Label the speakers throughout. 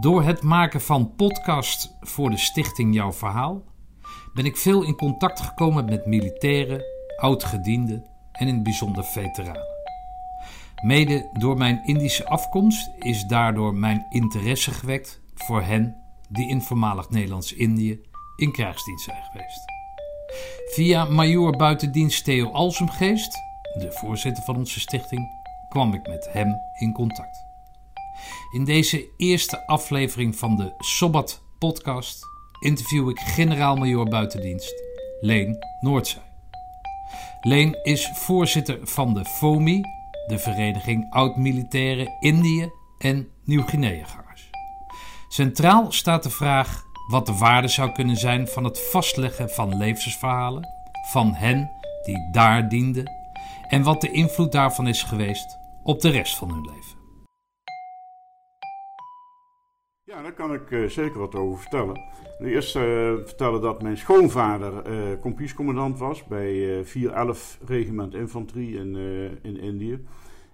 Speaker 1: Door het maken van podcast voor de stichting Jouw Verhaal ben ik veel in contact gekomen met militairen, oudgedienden en in het bijzonder veteranen. Mede door mijn Indische afkomst is daardoor mijn interesse gewekt voor hen die in voormalig Nederlands-Indië in krijgsdienst zijn geweest. Via major buitendienst Theo Alsemgeest, de voorzitter van onze stichting, kwam ik met hem in contact. In deze eerste aflevering van de Sobbat podcast interview ik generaal-major buitendienst Leen Noordzij. Leen is voorzitter van de FOMI, de Vereniging Oud-Militairen Indië en Nieuw-Guinea-gangers. Centraal staat de vraag wat de waarde zou kunnen zijn van het vastleggen van levensverhalen van hen die daar dienden en wat de invloed daarvan is geweest op de rest van hun leven.
Speaker 2: Ja, daar kan ik uh, zeker wat over vertellen. Eerst uh, vertellen dat mijn schoonvader uh, kompiescommandant was bij 411 Regiment Infanterie in, in Indië.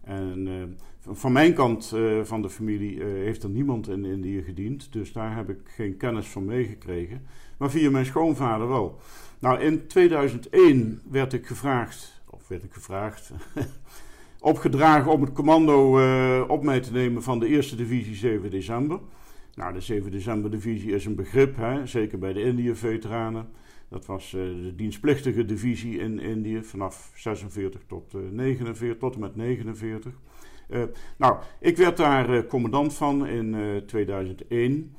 Speaker 2: En van mijn kant van de familie heeft er niemand in Indië gediend, dus daar heb ik geen kennis van meegekregen. Maar via mijn schoonvader wel. Nou, in 2001 werd ik gevraagd, of werd ik gevraagd, opgedragen om het commando op mij te nemen van de 1e Divisie 7 december. Nou, de 7 december divisie is een begrip, hè, zeker bij de Indië-veteranen. Dat was uh, de dienstplichtige divisie in Indië vanaf 46 tot uh, 49, tot en met 49. Uh, nou, ik werd daar eh, commandant van in 2001.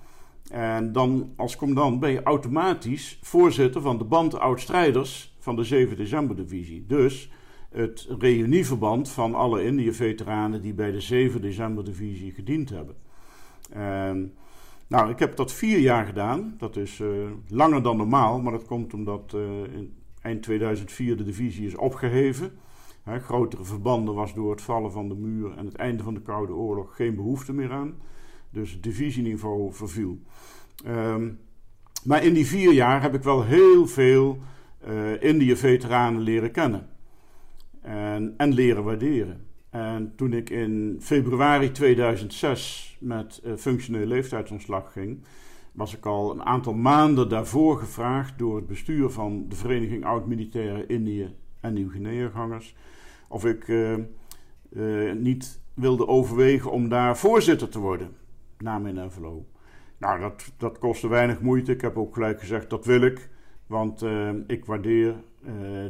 Speaker 2: En dan als commandant ben je automatisch voorzitter van de band oud-strijders van de 7 december divisie. Dus het reunieverband van alle Indië-veteranen die bij de 7 december divisie gediend hebben. En nou, ik heb dat vier jaar gedaan. Dat is uh, langer dan normaal, maar dat komt omdat uh, in eind 2004 de divisie is opgeheven. He, grotere verbanden was door het vallen van de muur en het einde van de Koude Oorlog geen behoefte meer aan. Dus het divisieniveau verviel. Um, maar in die vier jaar heb ik wel heel veel uh, Indië-veteranen leren kennen. En, en leren waarderen. En toen ik in februari 2006 met uh, functioneel leeftijdsontslag ging, was ik al een aantal maanden daarvoor gevraagd door het bestuur van de Vereniging Oud-Militairen Indië en Nieuw-Guinea-gangers of ik uh, uh, niet wilde overwegen om daar voorzitter te worden na mijn NVLO. Nou, dat, dat kostte weinig moeite. Ik heb ook gelijk gezegd dat wil ik, want ik waardeer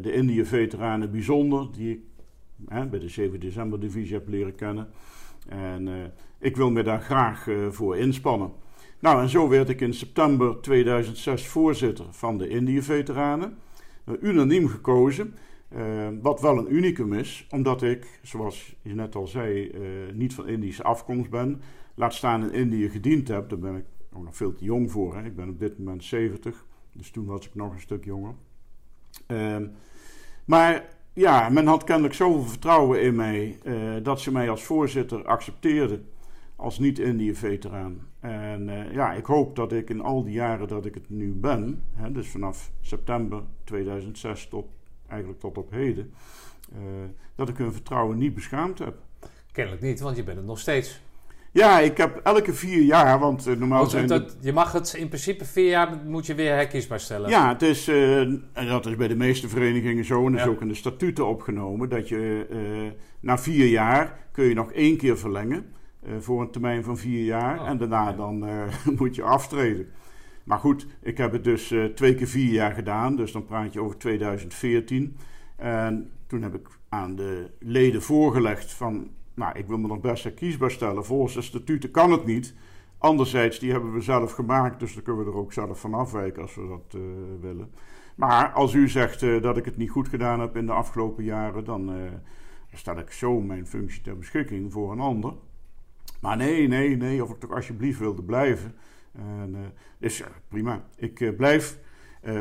Speaker 2: de Indië-veteranen bijzonder die ik bij de 7 december divisie heb leren kennen. En uh, ik wil me daar graag uh, voor inspannen. Nou, en zo werd ik in september 2006 voorzitter van de Indië-veteranen. Uh, unaniem gekozen, wat wel een unicum is, omdat ik, zoals je net al zei, niet van Indische afkomst ben. Laat staan in Indië gediend heb, daar ben ik ook nog veel te jong voor. Hè. Ik ben op dit moment 70, dus toen was ik nog een stuk jonger. Ehm, maar ja, men had kennelijk zoveel vertrouwen in mij uh, dat ze mij als voorzitter accepteerden als niet-Indië-veteraan. En uh, ja, ik hoop dat ik in al die jaren dat ik het nu ben, hè, dus vanaf september 2006 tot eigenlijk tot op heden, uh, dat ik hun vertrouwen niet beschaamd heb.
Speaker 3: Kennelijk niet, want je bent het nog steeds.
Speaker 2: Ja, ik heb elke vier jaar, want uh, normaal
Speaker 3: want,
Speaker 2: zijn...
Speaker 3: Dat, je mag het in principe vier jaar, moet je weer herkiesbaar stellen.
Speaker 2: Ja, het is, uh, en dat is bij de meeste verenigingen zo, en is ja. ook in de statuten opgenomen, dat je uh, na vier jaar kun je nog één keer verlengen, voor een termijn van vier jaar, oh, en daarna ja. dan moet je aftreden. Maar goed, ik heb het dus twee keer vier jaar gedaan, dus dan praat je over 2014. En toen heb ik aan de leden voorgelegd van nou, ik wil me nog best herkiesbaar stellen. Volgens de statuten kan het niet. Anderzijds, die hebben we zelf gemaakt, dus dan kunnen we er ook zelf van afwijken als we dat uh, willen. Maar als u zegt uh, dat ik het niet goed gedaan heb in de afgelopen jaren, dan uh, stel ik zo mijn functie ter beschikking voor een ander. Maar nee, nee, nee, of ik toch alsjeblieft wilde blijven. En, is prima. Ik blijf.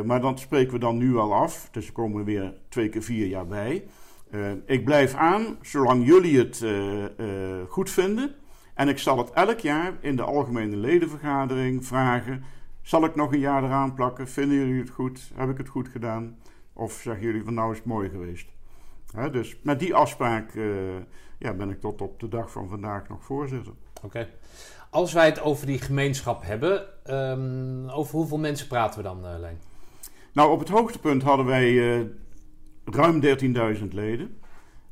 Speaker 2: maar dan spreken we dan nu al af. Dus er komen weer twee keer vier jaar bij. Uh, ik blijf aan zolang jullie het uh, uh, goed vinden. En ik zal het elk jaar in de algemene ledenvergadering vragen: zal ik nog een jaar eraan plakken? Vinden jullie het goed? Heb ik het goed gedaan? Of zeggen jullie van nou is het mooi geweest? Hè, dus met die afspraak ja, ben ik tot op de dag van vandaag nog voorzitter.
Speaker 1: Oké. Als wij het over die gemeenschap hebben, ehm, over hoeveel mensen praten we dan, Leen?
Speaker 2: Nou, op het hoogtepunt hadden wij ruim 13.000 leden.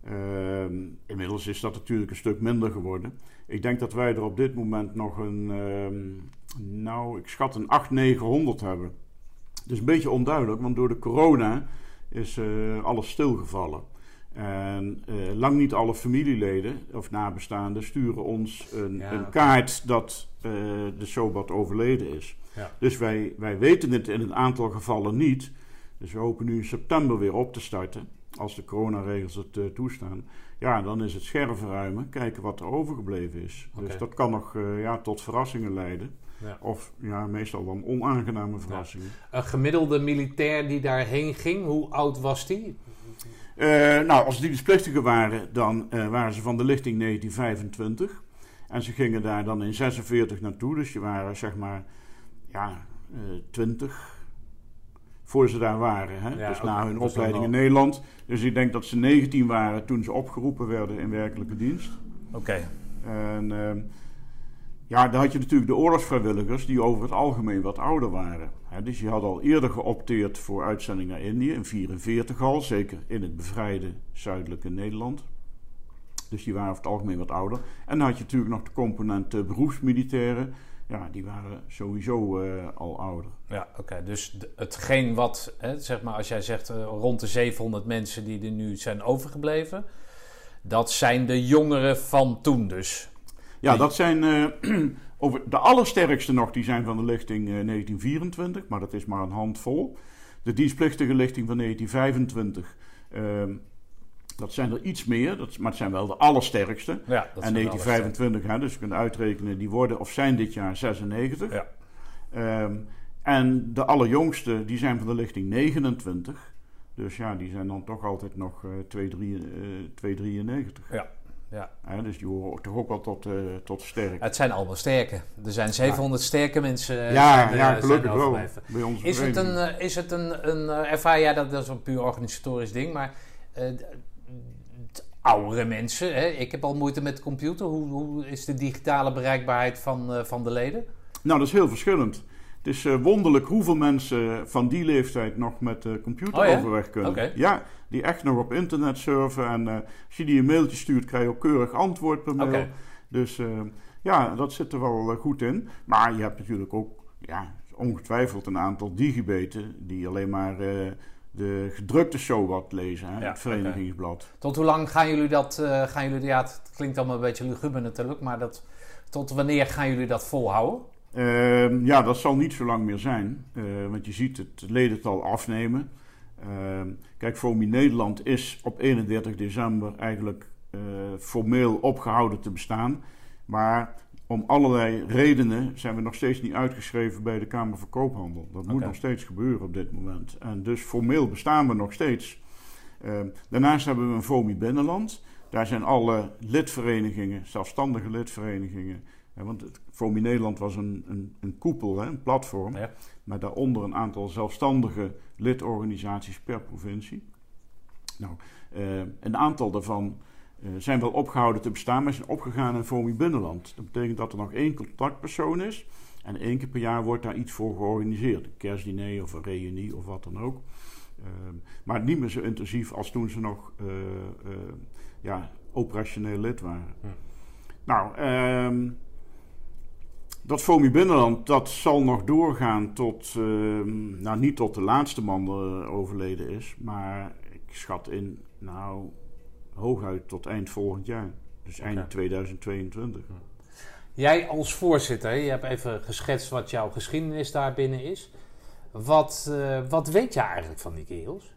Speaker 2: Ehm, inmiddels is dat natuurlijk een stuk minder geworden. Ik denk dat wij er op dit moment nog een, ehm, nou, ik schat een 800, 900 hebben. Dus een beetje onduidelijk, want door de corona is uh, alles stilgevallen. En uh, lang niet alle familieleden of nabestaanden sturen ons een, ja, een kaart dat uh, de Sobat overleden is. Ja. Dus wij, wij weten het in een aantal gevallen niet. Dus we hopen nu in september weer op te starten. Als de coronaregels het uh, toestaan. Ja, dan is het scherven ruimen. Kijken wat er overgebleven is. Okay. Dus dat kan nog ja, tot verrassingen leiden. Ja. Of ja, meestal dan onaangename verrassingen.
Speaker 1: Ja. Een gemiddelde militair die daarheen ging, hoe oud was die?
Speaker 2: Uh, nou, als dienstplichtigen waren, dan waren ze van de lichting 1925. En ze gingen daar dan in 46 naartoe. Dus die waren zeg maar ja, uh, 20 voor ze daar waren. Hè? Ja, dus na hun opleiding in Nederland. Dus ik denk dat ze 19 waren toen ze opgeroepen werden in werkelijke dienst.
Speaker 1: Oké. Okay.
Speaker 2: En ehm, ja, dan had je natuurlijk de oorlogsvrijwilligers die over het algemeen wat ouder waren. dus je had al eerder geopteerd voor uitzending naar Indië, in 1944 al, zeker in het bevrijde zuidelijke Nederland. Dus die waren over het algemeen wat ouder. En dan had je natuurlijk nog de component uh, beroepsmilitairen. Ja, die waren sowieso uh, al ouder.
Speaker 1: Ja, oké. Dus hetgeen wat, hè, zeg maar, als jij zegt uh, rond de 700 mensen die er nu zijn overgebleven, dat zijn de jongeren van toen dus.
Speaker 2: Ja, dat zijn uh, over de allersterkste nog, die zijn van de lichting uh, 1924, maar dat is maar een handvol. De dienstplichtige lichting van 1925, uh, dat zijn er iets meer, dat, maar het zijn wel de allersterkste. Ja, dat en 1925, hè, dus je kunt uitrekenen, die worden of zijn dit jaar 96. Ja. Ehm, en de allerjongste, die zijn van de lichting 29. Dus ja, die zijn dan toch altijd nog uh, 293.
Speaker 1: Ja, ja.
Speaker 2: ja. dus die horen toch ook wel tot, uh, tot sterk.
Speaker 1: Het zijn allemaal sterke. Er zijn 700 ja. sterke mensen.
Speaker 2: Ja, zijn, ja, gelukkig wel. Bij ons
Speaker 1: is, het een, is het een, een ervaar jij dat, dat is een puur organisatorisch ding, maar oudere mensen, hè? ik heb al moeite met de computer. Hoe, hoe is de digitale bereikbaarheid van, van de leden?
Speaker 2: Nou, dat is heel verschillend. Het is uh, wonderlijk hoeveel mensen van die leeftijd nog met de computer oh, ja? overweg kunnen.
Speaker 1: Okay.
Speaker 2: Ja, die echt nog op internet surfen. En als je die een mailtje stuurt, krijg je ook keurig antwoord per mail. Okay. Dus ja, dat zit er wel goed in. Maar je hebt natuurlijk ook ja, ongetwijfeld een aantal digibeten die alleen maar de gedrukte show wat lezen, hè, ja, het verenigingsblad. Okay.
Speaker 1: Tot hoe lang gaan jullie dat, gaan jullie, ja, het klinkt allemaal een beetje luguber natuurlijk, maar dat, tot wanneer gaan jullie dat volhouden?
Speaker 2: Uh, ja, dat zal niet zo lang meer zijn. Uh, want je ziet het ledental afnemen. Uh, kijk, FOMI Nederland is op 31 december eigenlijk uh, formeel opgehouden te bestaan. Maar om allerlei redenen zijn we nog steeds niet uitgeschreven bij de Kamer van Koophandel. Dat okay. moet nog steeds gebeuren op dit moment. En dus formeel bestaan we nog steeds. Ehm, daarnaast hebben we een FOMI Binnenland. Daar zijn alle lidverenigingen, zelfstandige lidverenigingen ja, want het FOMI Nederland was een, een, een koepel, hè, een platform. Ja. Met daaronder een aantal zelfstandige lidorganisaties per provincie. Nou, uh, een aantal daarvan zijn wel opgehouden te bestaan, maar zijn opgegaan in FOMI Binnenland. Dat betekent dat er nog één contactpersoon is. En één keer per jaar wordt daar iets voor georganiseerd. Een kerstdiner of een reunie of wat dan ook. Uh, maar niet meer zo intensief als toen ze nog ja, operationeel lid waren. Hm. Nou, ehm, dat FOMI Binnenland, dat zal nog doorgaan tot, uh, nou niet tot de laatste man overleden is, maar ik schat in, nou, hooguit tot eind volgend jaar. Dus eind okay. 2022.
Speaker 1: Jij als voorzitter, je hebt even geschetst wat jouw geschiedenis daar binnen is. Wat, uh, wat weet je eigenlijk van die kerels?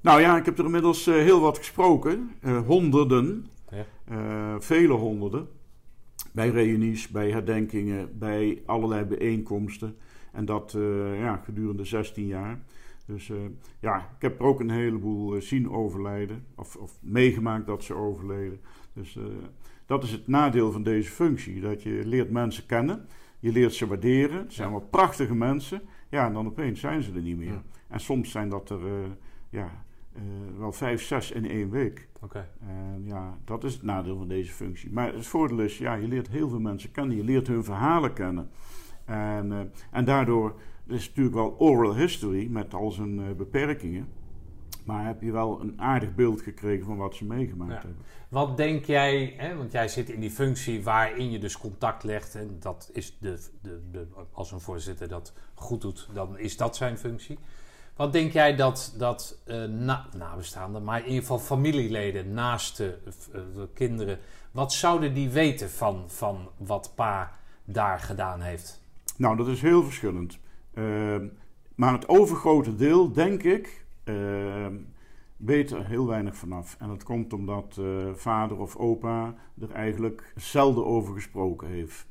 Speaker 2: Nou ja, ik heb er inmiddels heel wat gesproken. honderden, ja. vele honderden bij reunies, bij herdenkingen, bij allerlei bijeenkomsten. En dat ja, gedurende 16 jaar. Dus uh, ja, ik heb er ook een heleboel uh, zien overlijden. Of, of, meegemaakt dat ze overleden. Dus dat is het nadeel van deze functie. Dat je leert mensen kennen. Je leert ze waarderen. Het zijn allemaal prachtige mensen. Ja, en dan opeens zijn ze er niet meer. Ja. En soms zijn dat er ja, wel vijf, zes in één week.
Speaker 1: Oké.
Speaker 2: En ja, dat is het nadeel van deze functie. Maar het voordeel is, ja, je leert heel veel mensen kennen. Je leert hun verhalen kennen. En, en daardoor is het natuurlijk wel oral history met al zijn beperkingen. Maar heb je wel een aardig beeld gekregen van wat ze meegemaakt hebben.
Speaker 1: Wat denk jij, hè, want jij zit in die functie waarin je dus contact legt. En dat is de, de, de, als een voorzitter dat goed doet, dan is dat zijn functie. Wat denk jij dat, dat uh, na, nabestaanden, maar in ieder geval familieleden, naaste uh, kinderen, wat zouden die weten van, van wat pa daar gedaan heeft?
Speaker 2: Nou, dat is heel verschillend. Uh, maar het overgrote deel, denk ik, uh, weet er heel weinig vanaf. En dat komt omdat uh, vader of opa er eigenlijk zelden over gesproken heeft.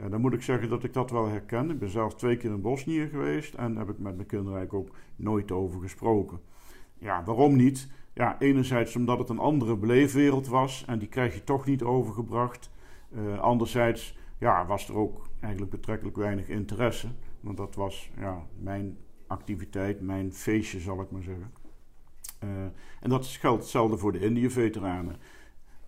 Speaker 2: Uh, dan moet ik zeggen dat ik dat wel herken. Ik ben zelf twee keer in Bosnië geweest en heb ik met mijn kinderen eigenlijk ook nooit over gesproken. Ja, waarom niet? Ja, enerzijds omdat het een andere beleefwereld was en die krijg je toch niet overgebracht. Uh, anderzijds ja, was er ook eigenlijk betrekkelijk weinig interesse. Want dat was ja, mijn activiteit, mijn feestje zal ik maar zeggen. Uh, en dat geldt hetzelfde voor de Indië-veteranen.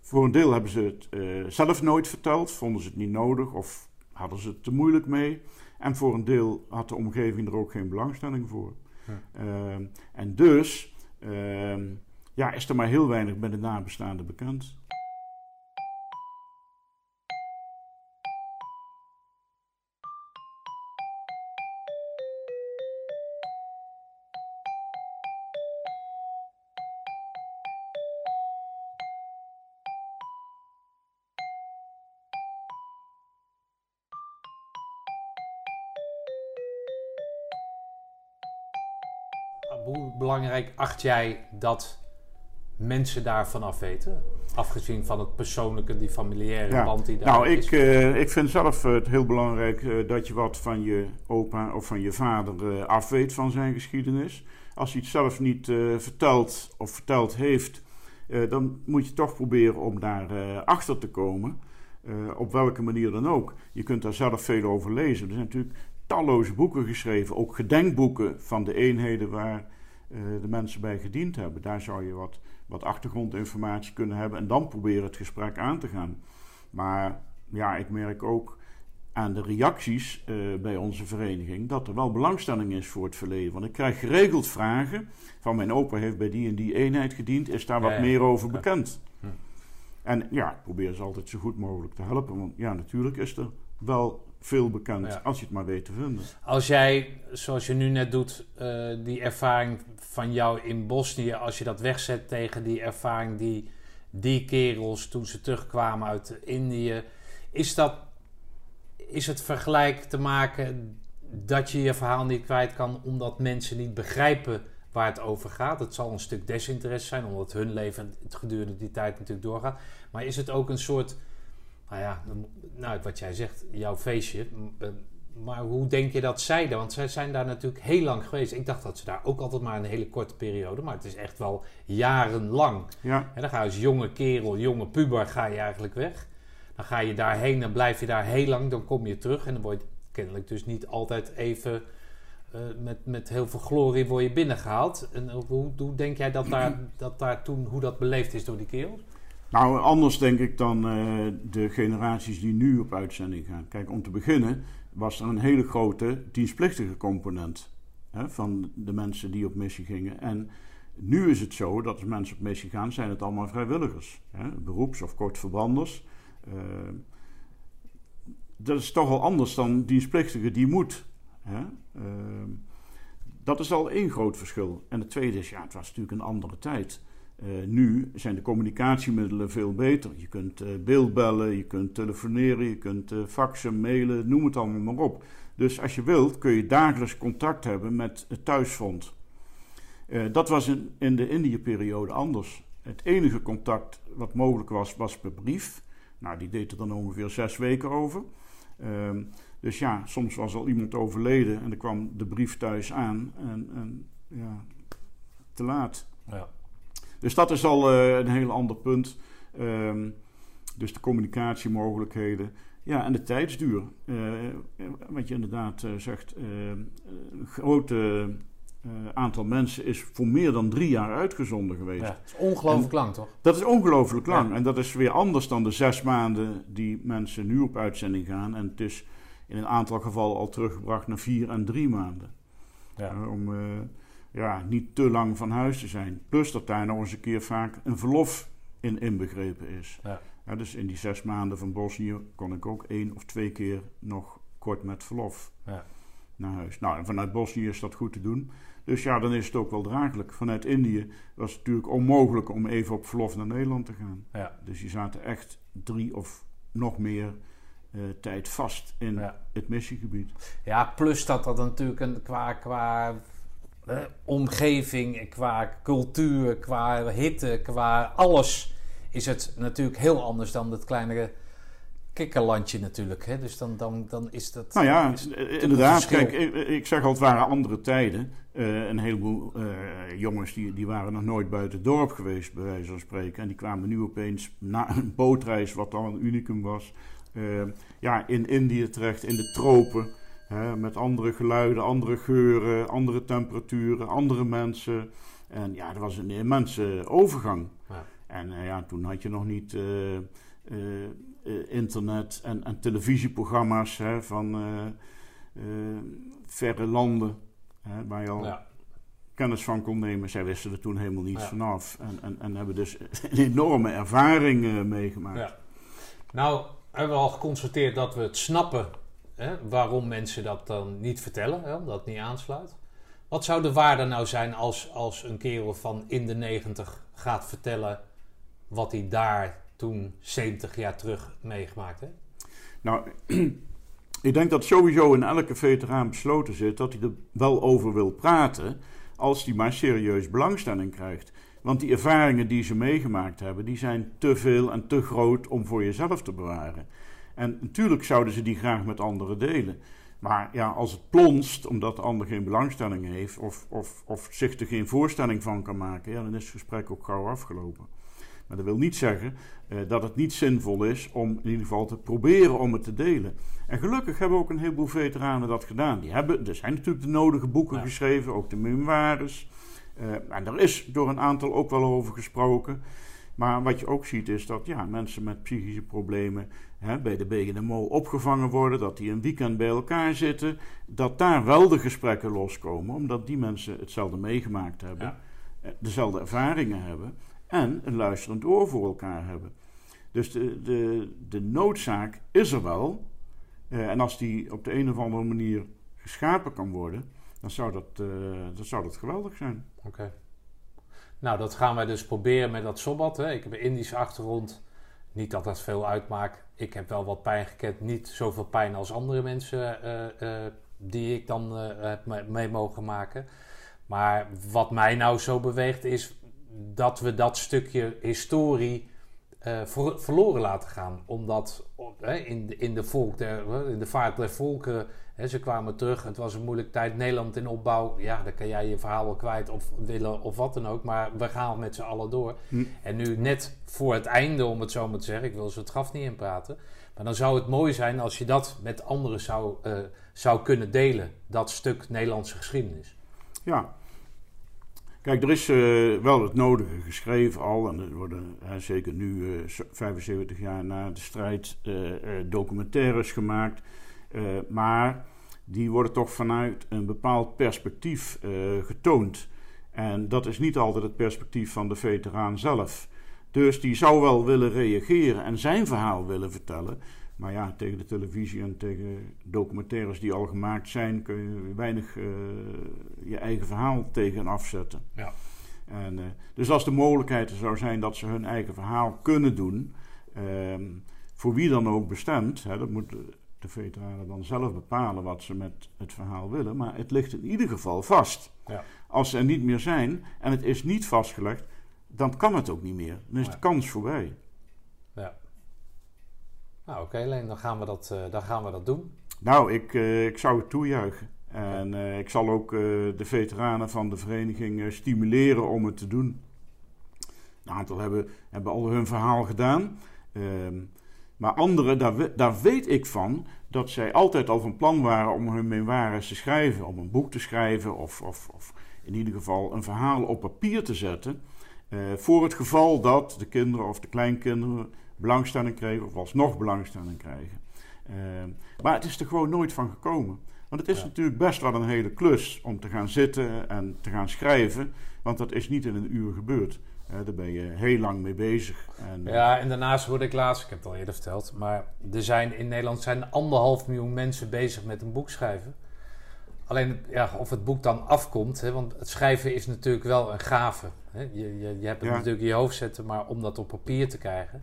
Speaker 2: Voor een deel hebben ze het uh, zelf nooit verteld, vonden ze het niet nodig of hadden ze het te moeilijk mee. En voor een deel had de omgeving er ook geen belangstelling voor. Ja. Uh, en dus ehm, ja, is er maar heel weinig bij de nabestaanden bekend.
Speaker 1: Belangrijk acht jij dat mensen daarvan af weten? Afgezien van het persoonlijke, die familiaire band die daar
Speaker 2: nou,
Speaker 1: is.
Speaker 2: Nou, ik, uh, ik vind zelf het heel belangrijk uh, dat je wat van je opa of van je vader uh, afweet van zijn geschiedenis. Als hij het zelf niet vertelt of verteld heeft, dan moet je toch proberen om daar achter te komen. op welke manier dan ook. Je kunt daar zelf veel over lezen. Er zijn natuurlijk talloze boeken geschreven, ook gedenkboeken van de eenheden waar de mensen bij gediend hebben. Daar zou je wat, wat achtergrondinformatie kunnen hebben en dan proberen het gesprek aan te gaan. Maar ja, ik merk ook aan de reacties uh, bij onze vereniging dat er wel belangstelling is voor het verleden. Want ik krijg geregeld vragen van mijn opa heeft bij die en die eenheid gediend, is daar wat ja, ja. meer over bekend? Hm. En ja, ik probeer ze altijd zo goed mogelijk te helpen, want ja, natuurlijk is er wel veel bekend ja. als je het maar weet te vinden.
Speaker 1: Als jij, zoals je nu net doet, uh, die ervaring van jou in Bosnië, als je dat wegzet tegen die ervaring die die kerels toen ze terugkwamen uit Indië, is dat is het vergelijk te maken dat je je verhaal niet kwijt kan omdat mensen niet begrijpen waar het over gaat. Het zal een stuk desinteresse zijn omdat hun leven gedurende die tijd natuurlijk doorgaat. Maar is het ook een soort nou ja, nou, wat jij zegt, jouw feestje. Eh, maar hoe denk je dat zij daar? Want zij zijn daar natuurlijk heel lang geweest. Ik dacht dat ze daar ook altijd maar een hele korte periode. Maar het is echt wel jarenlang.
Speaker 2: Ja.
Speaker 1: En dan ga je als jonge kerel, jonge puber, ga je eigenlijk weg. Dan ga je daarheen, dan blijf je daar heel lang. Dan kom je terug en dan word je kennelijk dus niet altijd even... Uh, met, met heel veel glorie word je binnengehaald. En hoe, hoe denk jij dat daar, dat daar toen, hoe dat beleefd is door die kerels?
Speaker 2: Nou, anders denk ik dan uh, de generaties die nu op uitzending gaan. Kijk, om te beginnen was er een hele grote dienstplichtige component hè, van de mensen die op missie gingen. En nu is het zo dat als mensen op missie gaan, zijn het allemaal vrijwilligers. Hè, beroeps- of kortverbanders. Uh, dat is toch al anders dan dienstplichtige die moet. Hè? Uh, dat is al één groot verschil. En het tweede is, ja, het was natuurlijk een andere tijd. Uh, nu zijn de communicatiemiddelen veel beter. Je kunt uh, beeldbellen, je kunt telefoneren, je kunt uh, faxen, mailen, noem het allemaal maar op. Dus als je wilt kun je dagelijks contact hebben met het thuisfront. dat was in, in de Indië-periode anders. Het enige contact wat mogelijk was, was per brief. Nou, die deed er dan ongeveer zes weken over. Ehm, dus ja, soms was al iemand overleden en dan kwam de brief thuis aan en, en ja, te laat.
Speaker 1: Ja.
Speaker 2: Dus dat is al uh, een heel ander punt. Um, dus de communicatiemogelijkheden. Ja, en de tijdsduur. Uh, wat je inderdaad uh, zegt, grote aantal mensen is voor meer dan drie jaar uitgezonden geweest.
Speaker 1: Ja, dat is ongelooflijk lang, toch?
Speaker 2: Dat is ongelooflijk lang. En dat is weer anders dan de zes maanden die mensen nu op uitzending gaan. En het is in een aantal gevallen al teruggebracht naar vier en drie maanden.
Speaker 1: Ja.
Speaker 2: Om uh, ja, niet te lang van huis te zijn. Plus dat daar nog eens een keer vaak een verlof in inbegrepen is.
Speaker 1: Ja.
Speaker 2: Ja, dus in die zes maanden van Bosnië kon ik ook één of twee keer nog kort met verlof
Speaker 1: Ja.
Speaker 2: naar huis. Nou, en vanuit Bosnië is dat goed te doen. Dus ja, dan is het ook wel draaglijk. Vanuit Indië was het natuurlijk onmogelijk om even op verlof naar Nederland te gaan.
Speaker 1: Ja.
Speaker 2: Dus die zaten echt drie of nog meer eh, tijd vast in het missiegebied.
Speaker 1: Ja, plus dat dat natuurlijk een, qua, qua eh, omgeving, qua cultuur, qua hitte, qua alles is het natuurlijk heel anders dan het kleinere kikkerlandje natuurlijk. Hè? Dus dan, dan, dan is dat...
Speaker 2: Nou ja, eh, inderdaad. Kijk, ik, ik zeg al, het waren andere tijden. Eh, een heleboel eh, jongens die, die waren nog nooit buiten het dorp geweest, bij wijze van spreken. En die kwamen nu opeens na een bootreis, wat dan een unicum was, ja, in Indië terecht, in de tropen. Hè, met andere geluiden, andere geuren, andere temperaturen, andere mensen. En ja, dat was een immense overgang.
Speaker 1: Ja.
Speaker 2: En eh, ja, toen had je nog niet eh, eh, internet en, en televisieprogramma's hè, van verre landen. Hè, waar je al
Speaker 1: Ja.
Speaker 2: kennis van kon nemen. Zij wisten er toen helemaal niets
Speaker 1: Ja.
Speaker 2: vanaf. En, en, en hebben dus een enorme ervaring meegemaakt.
Speaker 1: Ja. Nou, hebben we al geconstateerd dat we het snappen waarom mensen dat dan niet vertellen, hè, omdat het niet aansluit. Wat zou de waarde nou zijn als, als een kerel van in de 90 gaat vertellen wat hij daar toen 70 jaar terug meegemaakt heeft?
Speaker 2: Nou, ik denk dat sowieso in elke veteraan besloten zit dat hij er wel over wil praten. als hij maar serieus belangstelling krijgt. Want die ervaringen die ze meegemaakt hebben, die zijn te veel en te groot om voor jezelf te bewaren. En natuurlijk zouden ze die graag met anderen delen. Maar ja, als het plonst omdat de ander geen belangstelling heeft of, of, of zich er geen voorstelling van kan maken, ja, dan is het gesprek ook gauw afgelopen. Maar dat wil niet zeggen eh, dat het niet zinvol is om in ieder geval te proberen om het te delen. En gelukkig hebben ook een heleboel veteranen dat gedaan. Die hebben, er zijn natuurlijk de nodige boeken
Speaker 1: Ja.
Speaker 2: geschreven, ook de memoires. Eh, en er is door een aantal ook wel over gesproken. Maar wat je ook ziet is dat ja, mensen met psychische problemen hè, bij de BNMO opgevangen worden. Dat die een weekend bij elkaar zitten. Dat daar wel de gesprekken loskomen. Omdat die mensen hetzelfde meegemaakt hebben.
Speaker 1: Ja.
Speaker 2: eh, Dezelfde ervaringen hebben. En een luisterend oor voor elkaar hebben. Dus de, de, de noodzaak is er wel. Eh, en als die op de een of andere manier geschapen kan worden. Dan zou dat, eh, dan zou dat geweldig zijn.
Speaker 1: Oké. Nou, dat gaan wij dus proberen met dat Sobbat. Hè. Ik heb een Indische achtergrond. Niet dat dat veel uitmaakt. Ik heb wel wat pijn gekend. Niet zoveel pijn als andere mensen eh, eh, die ik dan eh, heb me- mee mogen maken. Maar wat mij nou zo beweegt is dat we dat stukje historie eh, ver- verloren laten gaan. Omdat hè, in, de, in, de volk der, in de vaart der volkeren, hè, ze kwamen terug. Het was een moeilijke tijd. Nederland in opbouw. Ja, dan kan jij je verhaal wel kwijt of willen of wat dan ook. Maar we gaan met z'n allen door.
Speaker 2: Hm.
Speaker 1: En nu net voor het einde, om het zo maar te zeggen. Ik wil ze het graf niet inpraten. Maar dan zou het mooi zijn als je dat met anderen zou, eh, zou kunnen delen. Dat stuk Nederlandse geschiedenis.
Speaker 2: Ja. Kijk, er is eh, wel het nodige geschreven al. En er worden zeker nu, eh, zo- 75 jaar na de strijd, eh, eh, documentaires gemaakt. Eh, maar die worden toch vanuit een bepaald perspectief eh, getoond. En dat is niet altijd het perspectief van de veteraan zelf. Dus die zou wel willen reageren en zijn verhaal willen vertellen. Maar ja, tegen de televisie en tegen documentaires die al gemaakt zijn, kun je weinig eh, je eigen verhaal tegen afzetten.
Speaker 1: Ja.
Speaker 2: En, eh, dus als de mogelijkheid er zou zijn dat ze hun eigen verhaal kunnen doen, ehm, voor wie dan ook bestemd, hè, dat moeten de veteranen dan zelf bepalen wat ze met het verhaal willen, maar het ligt in ieder geval vast.
Speaker 1: Ja.
Speaker 2: Als ze er niet meer zijn en het is niet vastgelegd, dan kan het ook niet meer. Dan is de kans voorbij.
Speaker 1: Nou, oké, dan, gaan we dat, eh, dan gaan we dat doen.
Speaker 2: Nou, ik, eh, ik zou het toejuichen. En eh, ik zal ook de veteranen van de vereniging stimuleren om het te doen. Een aantal hebben, hebben al hun verhaal gedaan. Ehm, maar anderen, daar, daar weet ik van dat zij altijd al van plan waren om hun memoires te schrijven. Om een boek te schrijven of, of, of in ieder geval een verhaal op papier te zetten. voor het geval dat de kinderen of de kleinkinderen belangstelling kregen of alsnog belangstelling krijgen. Eh, maar het is er gewoon nooit van gekomen. Want het is
Speaker 1: Ja.
Speaker 2: natuurlijk best wel een hele klus om te gaan zitten en te gaan schrijven. Want dat is niet in een uur gebeurd. Eh, daar ben je heel lang mee bezig. En,
Speaker 1: Ja, en daarnaast hoorde ik laatst, ik heb het al eerder verteld, maar er zijn in Nederland zijn anderhalf miljoen mensen bezig met een boek schrijven. Alleen ja, of het boek dan afkomt, hè, want het schrijven is natuurlijk wel een gave. Hè. Je, je, je hebt het
Speaker 2: Ja.
Speaker 1: natuurlijk in je hoofd zetten, maar om dat op papier te krijgen.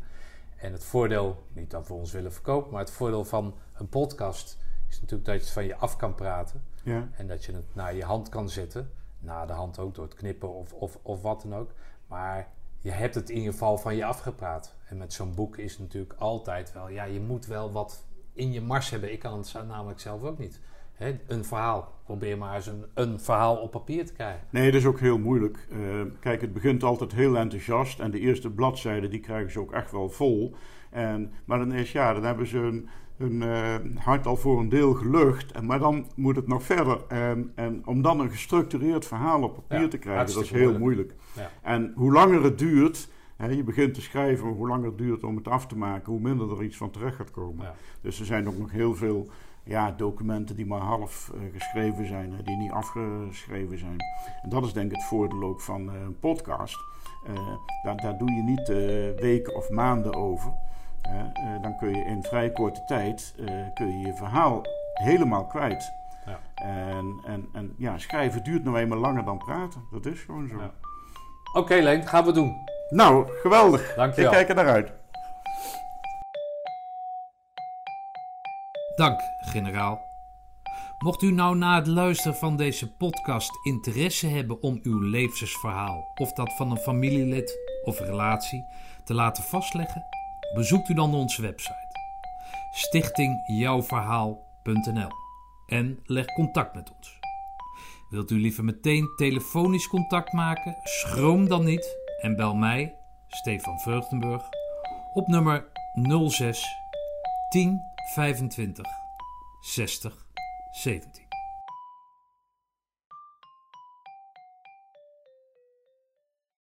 Speaker 1: En het voordeel, niet dat we ons willen verkopen, maar het voordeel van een podcast is natuurlijk dat je het van je af kan praten.
Speaker 2: ja.
Speaker 1: En dat je het naar je hand kan zetten. Na de hand ook door het knippen of, of, of wat dan ook. Maar je hebt het in ieder geval van je afgepraat. En met zo'n boek is natuurlijk altijd wel... Ja, je moet wel wat in je mars hebben. Ik kan het namelijk zelf ook niet. Een verhaal. Probeer maar eens een, een verhaal op papier te krijgen.
Speaker 2: Nee, dat is ook heel moeilijk. Eh, kijk, het begint altijd heel enthousiast. En de eerste bladzijden, die krijgen ze ook echt wel vol. En, maar dan is, ja, dan hebben ze hun, hun eh, hart al voor een deel gelucht. En, maar dan moet het nog verder. En, en om dan een gestructureerd verhaal op papier
Speaker 1: Ja,
Speaker 2: te krijgen, dat is heel moeilijk.
Speaker 1: Ja.
Speaker 2: En hoe langer het duurt... Je begint te schrijven, hoe langer het duurt om het af te maken, hoe minder er iets van terecht gaat komen.
Speaker 1: Ja.
Speaker 2: Dus er zijn ook nog heel veel ja, documenten die maar half eh, geschreven zijn, die niet afgeschreven zijn. En dat is denk ik het voordeel ook van eh, een podcast. Eh, daar, daar doe je niet weken of maanden over. dan kun je in vrij korte tijd kun je, je verhaal helemaal kwijt.
Speaker 1: Ja.
Speaker 2: En, en, en ja, schrijven duurt nou eenmaal langer dan praten. Dat is gewoon zo.
Speaker 1: Ja. Oké, Leen, gaan we doen.
Speaker 2: Nou, geweldig.
Speaker 1: Dankjewel.
Speaker 2: Ik kijk er naar uit.
Speaker 4: Dank, generaal. Mocht u nou na het luisteren van deze podcast interesse hebben om uw levensverhaal of dat van een familielid of relatie te laten vastleggen, bezoekt u dan onze website stichtingjouwverhaal.nl en leg contact met ons. Wilt u liever meteen telefonisch contact maken? Schroom dan niet en bel mij, Stefan Vreugdenburg, op nummer 06 10 25 60 17.